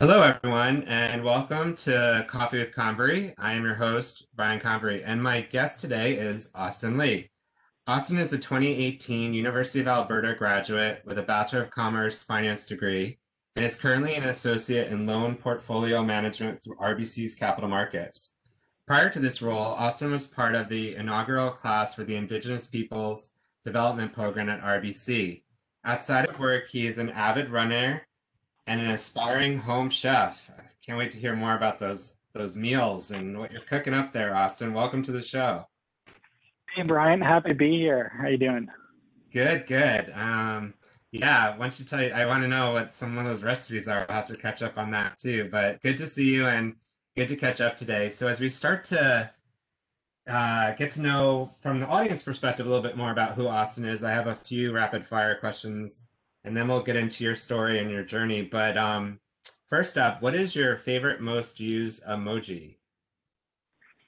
Hello, everyone, and welcome to Coffee with Convery. I am your host, Brian Convery, and my guest today is Austin Lee. Austin is a 2018 University of Alberta graduate with a Bachelor of Commerce Finance degree and is currently an associate in loan portfolio management through RBC's capital markets. Prior to this role, Austin was part of the inaugural class for the Indigenous Peoples Development Program at RBC. Outside of work, he is an avid runner and an aspiring home chef. I can't wait to hear more about those those meals and what you're cooking up there, Austin. Welcome to the show. Hey, Brian. Happy to be here. How you doing? Good, good. Um, yeah, don't you tell you? I want to know what some of those recipes are. I'll have to catch up on that too. But good to see you and good to catch up today. So as we start to uh, get to know from the audience perspective a little bit more about who Austin is, I have a few rapid fire questions and then we'll get into your story and your journey. But um, first up, what is your favorite most used emoji?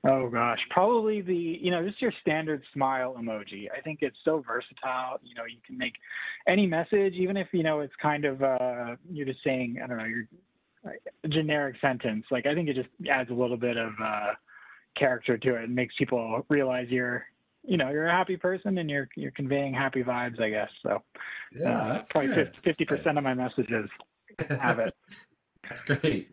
Oh gosh, probably the you know just your standard smile emoji. I think it's so versatile. You know, you can make any message, even if you know it's kind of uh, you're just saying I don't know your generic sentence. Like I think it just adds a little bit of uh, character to it and makes people realize you're you know you're a happy person and you're you're conveying happy vibes i guess. So yeah uh, probably 50 percent of my messages have it. That's great.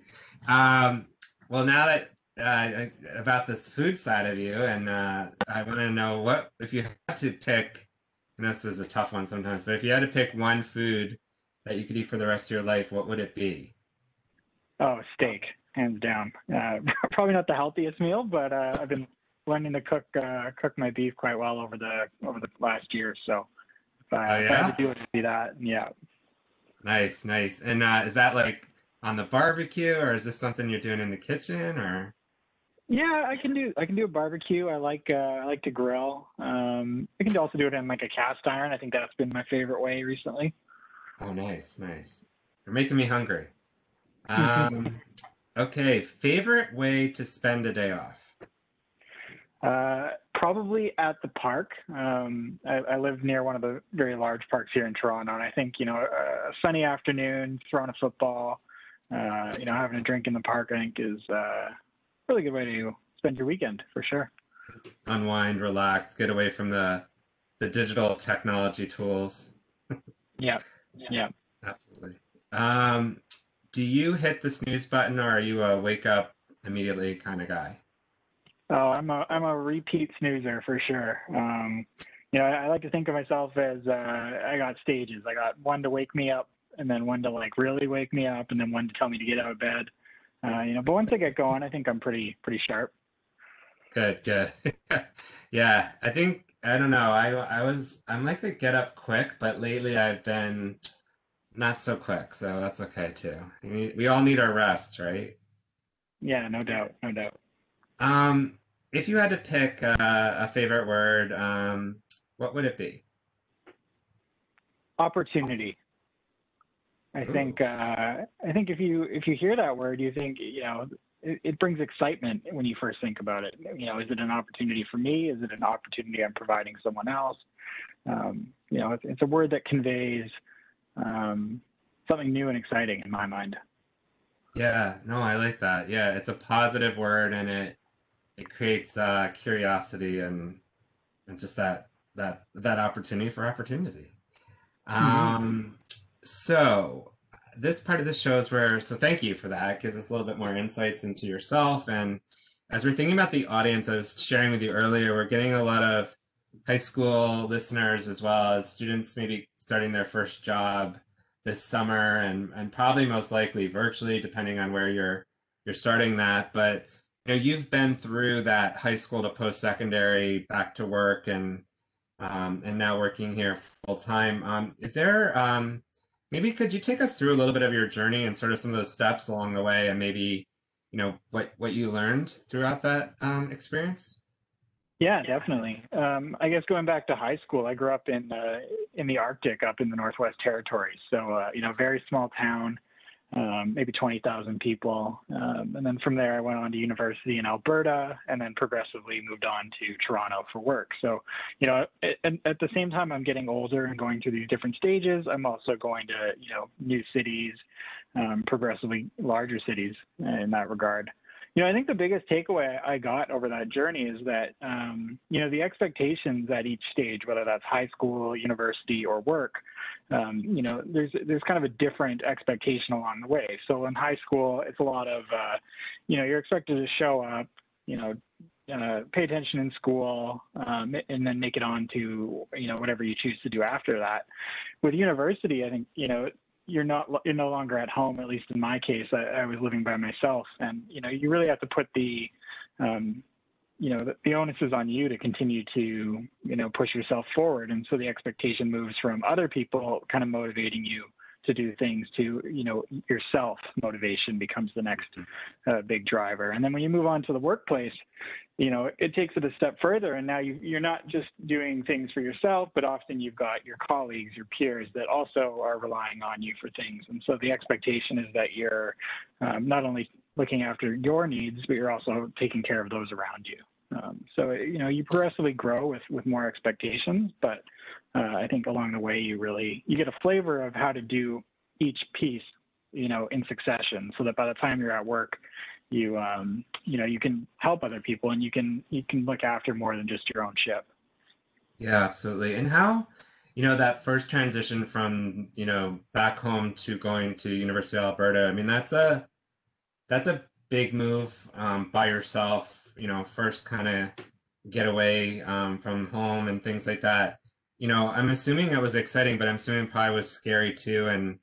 Um, well now that uh, about this food side of you and uh, i want to know what if you had to pick and this is a tough one sometimes but if you had to pick one food that you could eat for the rest of your life what would it be? Oh steak hands down. Uh, probably not the healthiest meal but uh, i've been learning to cook uh, cook my beef quite well over the over the last year. So if I, oh, yeah? if I had to do it, to be that. Yeah. Nice, nice. And uh, is that like on the barbecue, or is this something you're doing in the kitchen, or? Yeah, I can do I can do a barbecue. I like uh, I like to grill. Um, I can also do it in like a cast iron. I think that's been my favorite way recently. Oh, nice, nice. You're making me hungry. Um, okay, favorite way to spend a day off. Uh, probably at the park. Um, I, I, live near one of the very large parks here in Toronto, and I think you know a sunny afternoon, throwing a football, uh, you know, having a drink in the park, I think is uh, a really good way to spend your weekend for sure. Unwind, relax, get away from the the digital technology tools. yeah, yeah, absolutely. Um, do you hit the snooze button, or are you a wake up immediately kind of guy? Oh, I'm a I'm a repeat snoozer for sure. Um, you know, I, I like to think of myself as uh, I got stages. I got one to wake me up, and then one to like really wake me up, and then one to tell me to get out of bed. Uh, you know, but once I get going, I think I'm pretty pretty sharp. Good, good. yeah, I think I don't know. I I was I'm like the get up quick, but lately I've been not so quick, so that's okay too. We we all need our rest, right? Yeah, no doubt, no doubt. Um, if you had to pick uh, a favorite word, um, what would it be? Opportunity. I Ooh. think uh, I think if you if you hear that word, you think you know it, it, brings excitement when you first think about it. You know, is it an opportunity for me? Is it an opportunity I'm providing someone else? Um, you know, it's, it's, a word that conveys um, something new and exciting in my mind. Yeah, no, I like that. Yeah, it's a positive word and it it creates uh, curiosity and and just that that that opportunity for opportunity. Mm-hmm. Um, so this part of the show is where so thank you for that. It gives us a little bit more insights into yourself and as we're thinking about the audience, I was sharing with you earlier, we're getting a lot of high school listeners as well as students maybe starting their first job this summer and and probably most likely virtually depending on where you're you're starting that but know you've been through that high school to post secondary back to work and um, and now working here full time um, is there um, maybe could you take us through a little bit of your journey and sort of some of those steps along the way and maybe you know what what you learned throughout that um, experience? Yeah definitely. Um, i guess going back to high school i grew up in uh, in the arctic up in the northwest territories so uh, you know very small town um, maybe 20,000 people. Um, and then from there, I went on to university in Alberta and then progressively moved on to Toronto for work. So, you know, at, at, the same time, I'm getting older and going through these different stages. I'm also going to, you know, new cities, um, progressively larger cities in that regard. You know, I think the biggest takeaway I got over that journey is that, um, you know, the expectations at each stage, whether that's high school, university, or work, um, you know, there's there's kind of a different expectation along the way. So in high school, it's a lot of, uh, you know, you're expected to show up, you know, uh, pay attention in school, um, and then make it on to you know whatever you choose to do after that. With university, I think you know you're not you're no longer at home. At least in my case, I, I was living by myself, and you know you really have to put the um, you know the, the onus is on you to continue to you know push yourself forward, and so the expectation moves from other people kind of motivating you to do things to you know yourself motivation becomes the next uh, big driver. And then when you move on to the workplace you know it takes it a step further and now you, you're not just doing things for yourself but often you've got your colleagues your peers that also are relying on you for things. And so the expectation is that you're um, not only looking after your needs but you're also taking care of those around you um, so you know you progressively grow with with more expectations, but uh, I think along the way you really you get a flavor of how to do each piece, you know, in succession, so that by the time you're at work, you um, you know you can help other people and you can you can look after more than just your own ship. Yeah, absolutely. And how you know that first transition from you know back home to going to University of Alberta. I mean that's a that's a big move um, by yourself you know, first kind of get away um, from home and things like that. You know, I'm assuming it was exciting, but I'm assuming probably was scary too, and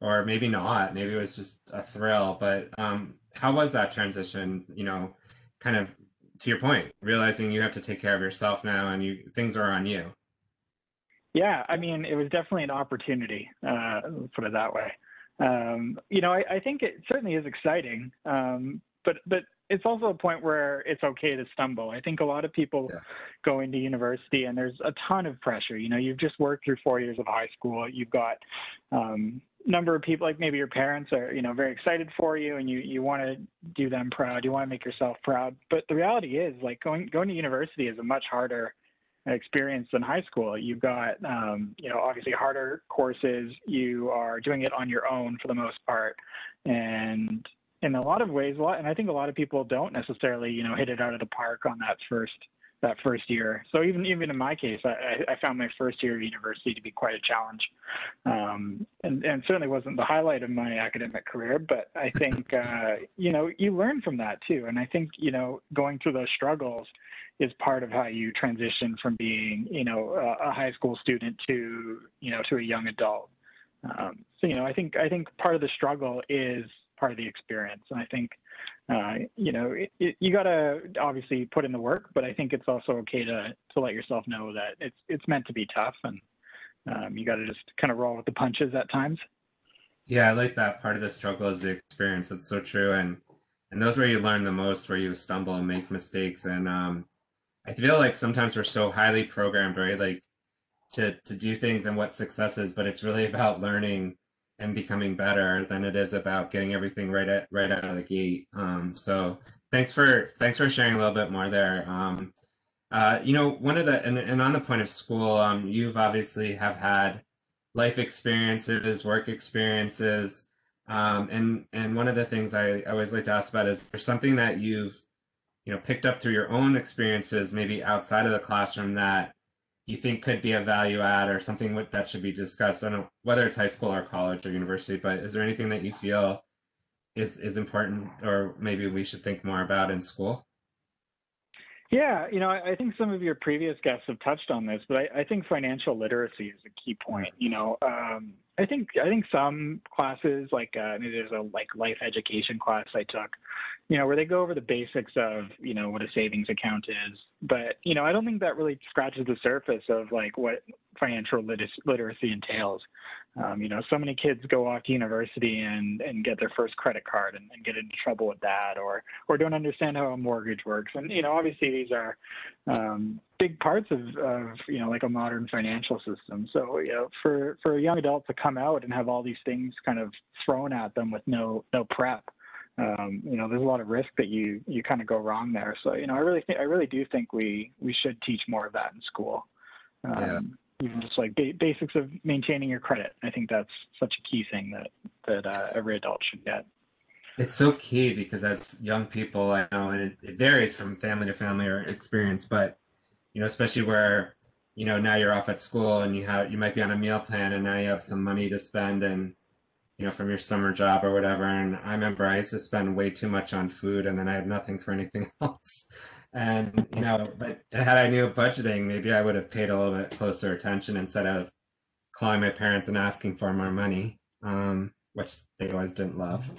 or maybe not. Maybe it was just a thrill. But um, how was that transition? You know, kind of to your point, realizing you have to take care of yourself now, and you things are on you. Yeah, I mean, it was definitely an opportunity. Uh, put it that way. Um, you know, I, I, think it certainly is exciting, um, but but it's also a point where it's okay to stumble. I think a lot of people yeah. go into university and there's a ton of pressure. You know, you've just worked through four years of high school. You've got um, number of people like maybe your parents are you know very excited for you and you you want to do them proud. You want to make yourself proud. But the reality is like going going to university is a much harder experience in high school. You've got, um, you know, obviously harder courses. You are doing it on your own for the most part, and in a lot of ways, a lot, and I think a lot of people don't necessarily, you know, hit it out of the park on that first that first year. So even even in my case, I, I found my first year of university to be quite a challenge, um, and and certainly wasn't the highlight of my academic career. But I think uh, you know you learn from that too, and I think you know going through those struggles is part of how you transition from being you know a, a high school student to you know to a young adult. Um, so you know I think I think part of the struggle is part of the experience. And I think, uh, you know, it, it, you got to obviously put in the work, but I think it's also okay to to let yourself know that it's it's meant to be tough, and um, you got to just kind of roll with the punches at times. Yeah, I like that part of the struggle is the experience. It's so true, and and those where you learn the most, where you stumble and make mistakes, and um, I feel like sometimes we're so highly programmed, right? Like to to do things and what success is, but it's really about learning and becoming better than it is about getting everything right at right out of the gate. Um, so thanks for thanks for sharing a little bit more there. Um, uh, you know, one of the and, and on the point of school, um, you've obviously have had life experiences, work experiences, um, and and one of the things I, I always like to ask about is there's something that you've you know picked up through your own experiences, maybe outside of the classroom that you think could be a value add or something that should be discussed? I don't know whether it's high school or college or university, but is there anything that you feel is is important or maybe we should think more about in school? Yeah, you know, I, I think some of your previous guests have touched on this, but I, I think financial literacy is a key point. You know, um, I think I think some classes like uh, there's a like life education class I took, you know, where they go over the basics of you know what a savings account is, but you know I don't think that really scratches the surface of like what financial lit- literacy entails. Um, you know, so many kids go off to university and, and get their first credit card and, and get into trouble with that, or or don't understand how a mortgage works. And you know, obviously these are um, big parts of, of you know like a modern financial system. So you know, for for a young adult to come out and have all these things kind of thrown at them with no no prep, um, you know, there's a lot of risk that you you kind of go wrong there. So you know, I really think I really do think we we should teach more of that in school. Um, yeah even just like ba- basics of maintaining your credit. I think that's such a key thing that that uh, every adult should get. It's so key because as young people, I know, and it, it varies from family to family or experience, but you know, especially where you know now you're off at school and you have you might be on a meal plan and now you have some money to spend and you know from your summer job or whatever. And I remember I used to spend way too much on food and then I had nothing for anything else. And you know, but had I knew budgeting, maybe I would have paid a little bit closer attention instead of calling my parents and asking for more money, um, which they always didn't love.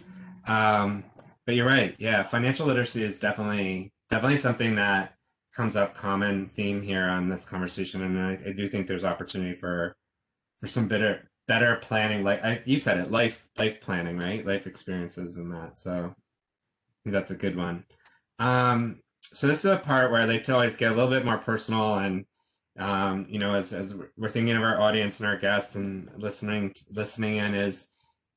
Um, but you're right. Yeah, financial literacy is definitely definitely something that comes up common theme here on this conversation, and I, I do think there's opportunity for for some better better planning. Like I, you said it, life life planning, right? Life experiences and that. So that's a good one. Um, so this is a part where they always get a little bit more personal and um, you know, as, as we're thinking of our audience and our guests and listening listening in is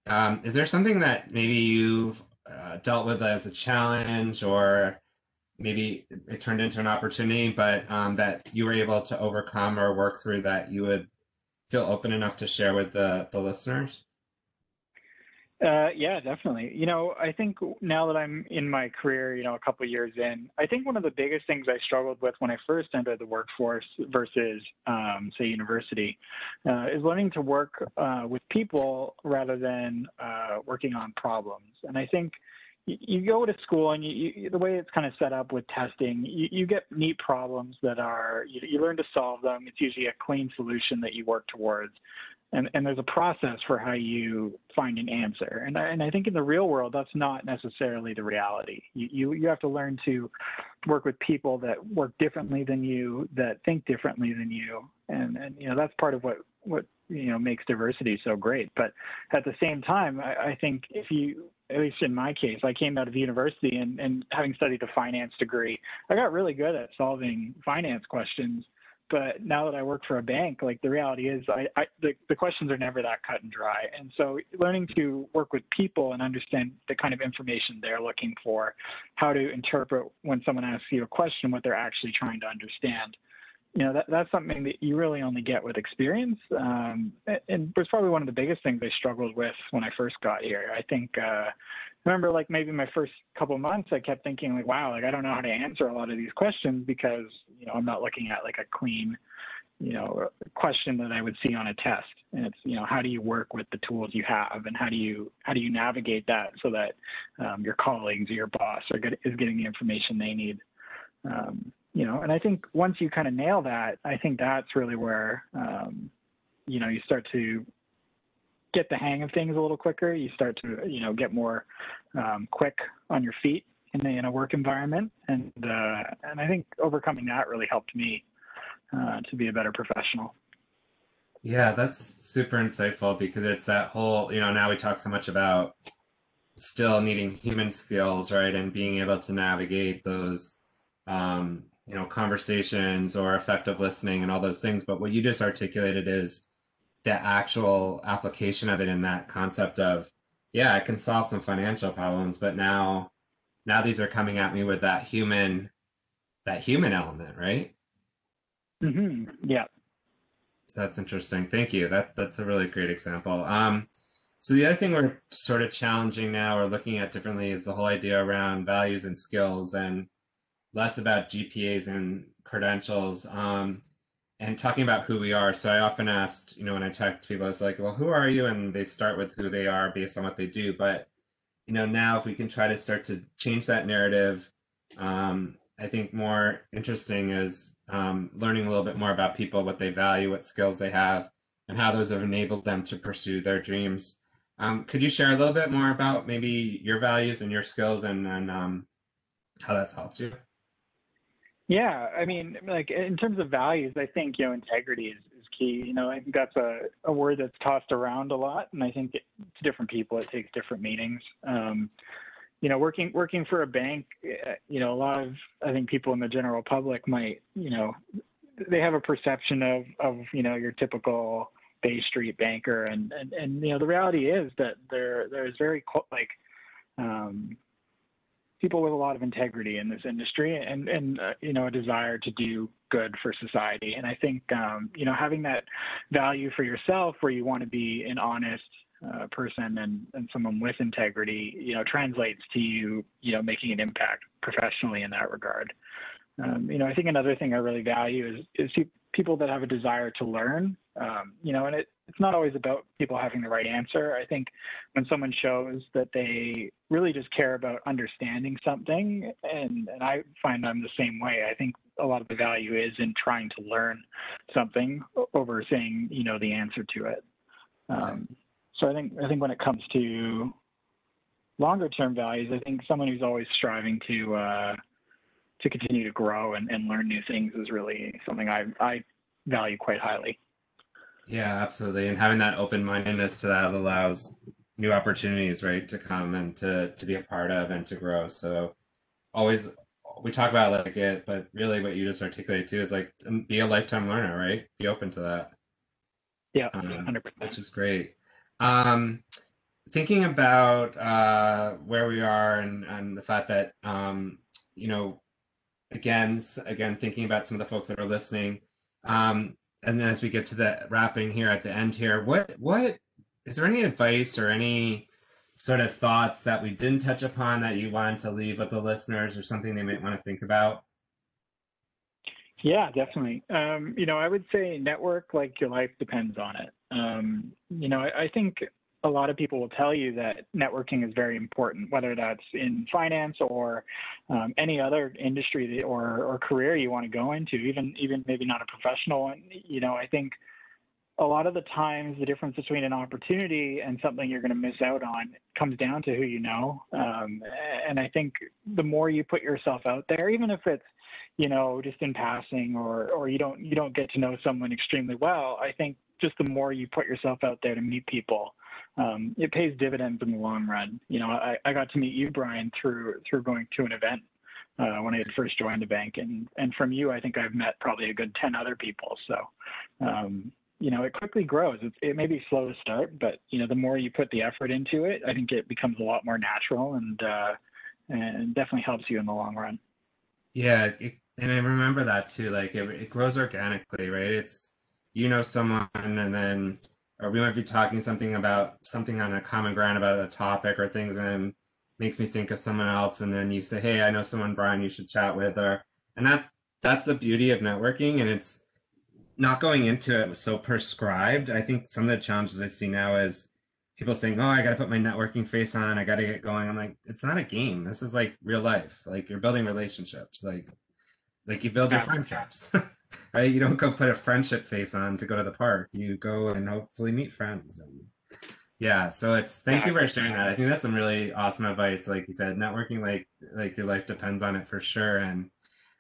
um, is there something that maybe you've uh, dealt with as a challenge or maybe it turned into an opportunity, but um, that you were able to overcome or work through that you would feel open enough to share with the, the listeners? Uh, yeah, definitely. You know, I think now that I'm in my career, you know, a couple years in, I think one of the biggest things I struggled with when I first entered the workforce versus, um, say, university, uh, is learning to work uh, with people rather than uh, working on problems. And I think you go to school and you, you, the way it's kind of set up with testing, you, you get neat problems that are you, you learn to solve them. It's usually a clean solution that you work towards and, and there's a process for how you find an answer. And I, and I think in the real world, that's not necessarily the reality. You, you, have to learn to work with people that work differently than you, that think differently than you. And, and you know, that's part of what, what, you know, makes diversity so great. But at the same time, I, I think if you, at least in my case, I came out of university and, and having studied a finance degree, I got really good at solving finance questions but now that I work for a bank, like the reality is, I, I the, the questions are never that cut and dry. And so, learning to work with people and understand the kind of information they're looking for, how to interpret when someone asks you a question, what they're actually trying to understand, you know, that, that's something that you really only get with experience. Um, and it was probably one of the biggest things I struggled with when I first got here. I think uh, remember like maybe my first couple months i kept thinking like wow like i don't know how to answer a lot of these questions because you know i'm not looking at like a clean you know question that i would see on a test and it's you know how do you work with the tools you have and how do you how do you navigate that so that um, your colleagues or your boss are get, is getting the information they need um, you know and i think once you kind of nail that i think that's really where um, you know you start to get the hang of things a little quicker. You start to, you know, get more um, quick on your feet in, in a work environment, and uh, and I think overcoming that really helped me uh, to be a better professional. Yeah, that's super insightful because it's that whole, you know, now we talk so much about still needing human skills, right, and being able to navigate those, um, you know, conversations or effective listening and all those things. But what you just articulated is the actual application of it in that concept of yeah i can solve some financial problems but now now these are coming at me with that human that human element right? Mm-hmm. yeah. So that's interesting. Thank you. That that's a really great example. Um so the other thing we're sort of challenging now or looking at differently is the whole idea around values and skills and less about gpas and credentials um and talking about who we are. So I often asked, you know, when I talk to people, I was like, well, who are you? And they start with who they are based on what they do. But, you know, now if we can try to start to change that narrative, um, I think more interesting is um, learning a little bit more about people, what they value, what skills they have, and how those have enabled them to pursue their dreams. Um, could you share a little bit more about maybe your values and your skills and, and um, how that's helped you? Yeah, I mean, like in terms of values, I think you know integrity is, is key. You know, I think that's a, a word that's tossed around a lot, and I think to different people it takes different meanings. Um, you know, working working for a bank, eh, you know, a lot of I think people in the general public might, you know, they have a perception of of you know your typical Bay Street banker, and and and you know the reality is that there there's very like um, people with a lot of integrity in this industry and and uh, you know a desire to do good for society. And I think um, you know having that value for yourself, where you want to be an honest uh, person and and someone with integrity, you know, translates to you you know making an impact professionally in that regard. Um, you know, I think another thing I really value is is people that have a desire to learn. Um, you know, and it, it's not always about people having the right answer. I think when someone shows that they really just care about understanding something, and, and I find I'm the same way. I think a lot of the value is in trying to learn something over saying, you know, the answer to it. Um, so I think I think when it comes to longer term values, I think someone who's always striving to uh, to continue to grow and, and learn new things is really something I I value quite highly. Yeah, absolutely. And having that open mindedness to that allows new opportunities, right, to come and to to be a part of and to grow. So always we talk about like it, but really what you just articulated too is like be a lifetime learner, right? Be open to that. Yeah, um, which is great. Um, thinking about uh, where we are and, and the fact that um, you know, again, again, thinking about some of the folks that are listening, um, and then as we get to the wrapping here at the end here, what what is there any advice or any sort of thoughts that we didn't touch upon that you wanted to leave with the listeners or something they might want to think about? Yeah, definitely. Um, you know, I would say network like your life depends on it. Um, you know, I, I think a lot of people will tell you that networking is very important, whether that's in finance or um, any other industry or, or career you want to go into, even even maybe not a professional one. You know, I think a lot of the times the difference between an opportunity and something you're going to miss out on comes down to who you know. Um, and I think the more you put yourself out there, even if it's you know just in passing or or you don't you don't get to know someone extremely well, I think just the more you put yourself out there to meet people um, it pays dividends in the long run. You know, I, I got to meet you, Brian, through through going to an event uh, when I had first joined the bank, and and from you, I think I've met probably a good ten other people. So, um, you know, it quickly grows. It, it may be slow to start, but you know, the more you put the effort into it, I think it becomes a lot more natural and uh, and definitely helps you in the long run. Yeah, it, and I remember that too. Like it, it grows organically, right? It's you know someone, and then or we might be talking something about something on a common ground about a topic or things and makes me think of someone else and then you say hey i know someone brian you should chat with or and that that's the beauty of networking and it's not going into it so prescribed. I think some of the challenges i see now is people saying oh i got to put my networking face on i got to get going i'm like it's not a game this is like real life like you're building relationships like like you build your friendships right? You don't go put a friendship face on to go to the park. You go and hopefully meet friends. And yeah, so it's thank you for sharing that. I think that's some really awesome advice. Like you said, networking like like your life depends on it for sure. And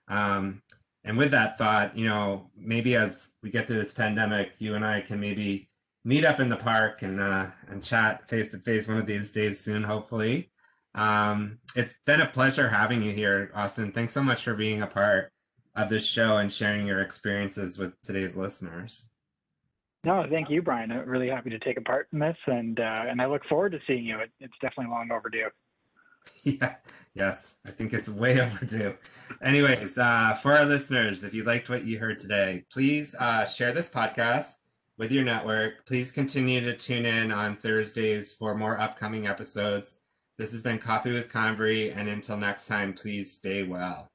um and with that thought, you know, maybe as we get through this pandemic, you and I can maybe meet up in the park and uh and chat face to face one of these days soon, hopefully. Um, it's been a pleasure having you here, Austin. Thanks so much for being a part of this show and sharing your experiences with today's listeners. No, thank you, Brian. I'm really happy to take a part in this, and uh, and I look forward to seeing you. It, it's definitely long overdue. Yeah, yes, I think it's way overdue. Anyways, uh, for our listeners, if you liked what you heard today, please uh, share this podcast with your network. Please continue to tune in on Thursdays for more upcoming episodes. This has been Coffee with Convery, and until next time, please stay well.